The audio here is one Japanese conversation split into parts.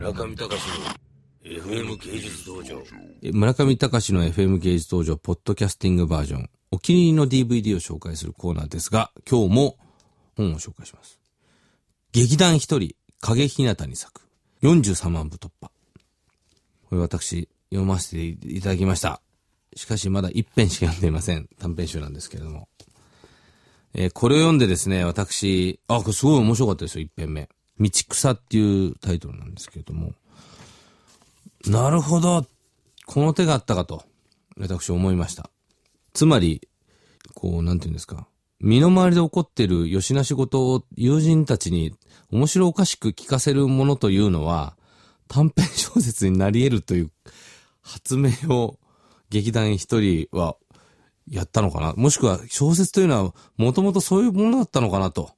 村上隆の FM 芸術道場。村上隆の FM 芸術道場ポッドキャスティングバージョン。お気に入りの DVD を紹介するコーナーですが、今日も本を紹介します。劇団一人、影ひなたに咲く。43万部突破。これ私、読ませていただきました。しかしまだ一編しか読んでいません。短編集なんですけれども。えーこれを読んでですね、私、あ、これすごい面白かったですよ、一編目。道草っていうタイトルなんですけれども。なるほど。この手があったかと、私思いました。つまり、こう、なんていうんですか。身の回りで起こっているよしな仕事を友人たちに面白おかしく聞かせるものというのは、短編小説になり得るという発明を劇団一人はやったのかなもしくは小説というのはもともとそういうものだったのかなと。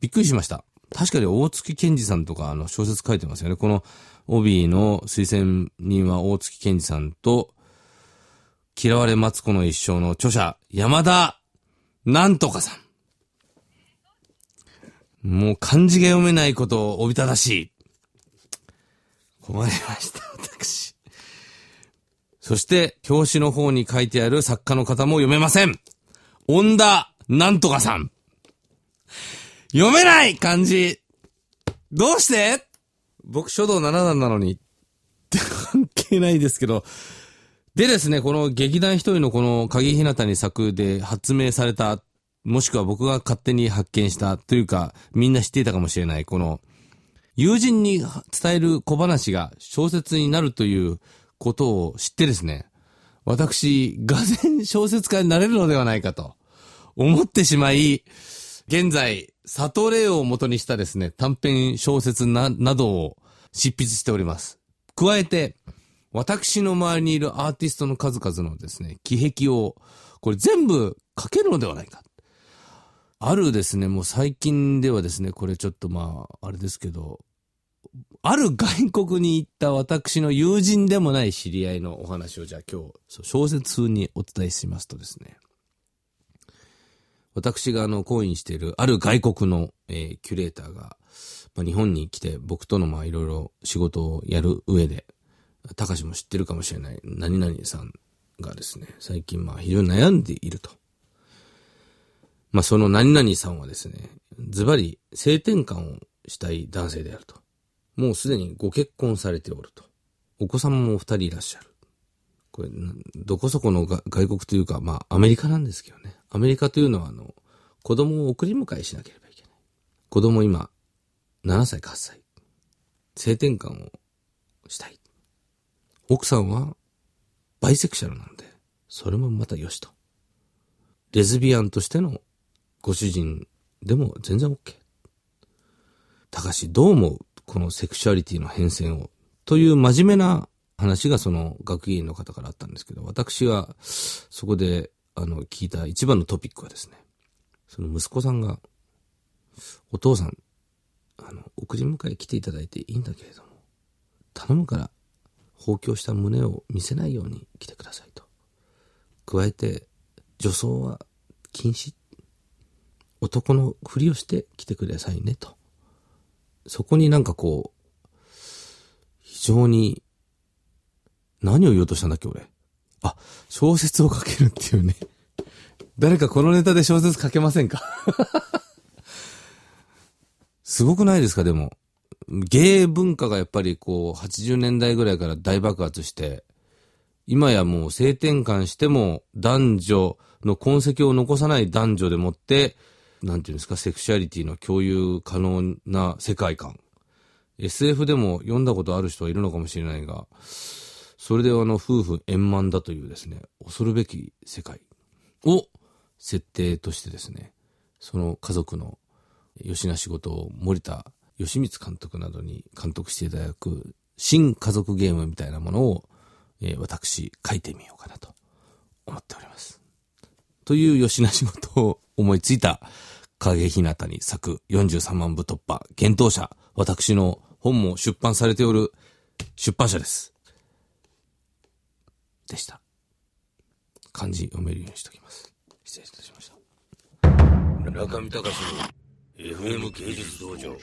びっくりしました。確かに大月健二さんとかあの小説書いてますよね。この帯の推薦人は大月健二さんと、嫌われマツコの一生の著者、山田なんとかさん。もう漢字が読めないことをおびただしい。困りました、私。そして、表紙の方に書いてある作家の方も読めません。恩田なんとかさん。読めない漢字。どうして？僕書道7段なのに。って関係ないですけど。でですね、この劇団一人のこの鍵ひなたに作で発明された、もしくは僕が勝手に発見したというか、みんな知っていたかもしれない、この、友人に伝える小話が小説になるということを知ってですね、私、がぜん小説家になれるのではないかと思ってしまい、現在、サトレイを元にしたですね、短編小説な、などを執筆しております。加えて、私の周りにいるアーティストの数々のですね、気癖を、これ全部書けるのではないか。あるですね、もう最近ではですね、これちょっとまあ、あれですけど、ある外国に行った私の友人でもない知り合いのお話をじゃあ今日、小説風にお伝えしますとですね、私があの、講演しているある外国の、えーキュレーターが、まあ、日本に来て僕とのまあいろいろ仕事をやる上で、たかしも知ってるかもしれない何々さんがですね、最近まあ非常に悩んでいると。まあその何々さんはですね、ズバリ性転換をしたい男性であると。もうすでにご結婚されておると。お子様も二人いらっしゃる。これ、どこそこの外国というか、まあアメリカなんですけどね。アメリカというのはあの、子供を送り迎えしなければいけない。子供今、7歳か8歳。性転換をしたい。奥さんは、バイセクシャルなんで、それもまたよしと。レズビアンとしてのご主人でも全然 OK。たかし、どう思う？このセクシュアリティの変遷を。という真面目な話がその学芸員の方からあったんですけど、私がそこで、あの、聞いた一番のトピックはですね、その息子さんが、お父さん、あの、送り迎え来ていただいていいんだけれども、頼むから、放狂した胸を見せないように来てくださいと。加えて、女装は禁止。男のふりをして来てくださいねと。そこになんかこう、非常に、何を言おうとしたんだっけ俺？あ、小説を書けるっていうね。誰かこのネタで小説書けませんか？すごくないですか？でも。芸文化がやっぱりこう、80年代ぐらいから大爆発して、今やもう性転換しても男女の痕跡を残さない男女でもって、なんていうんですか、セクシュアリティの共有可能な世界観。SF でも読んだことある人はいるのかもしれないが、それであの夫婦円満だというですね、恐るべき世界を設定としてですね、その家族の吉な仕事を森田義満監督などに監督していただく新家族ゲームみたいなものを、えー私書いてみようかなと思っております。という吉な仕事を思いついた影ひなたに咲く43万部突破、検討者、私の本も出版されておる出版社です。でした。漢字読めるようにしておきます。失礼いたしました。中見隆の FM 芸術道場。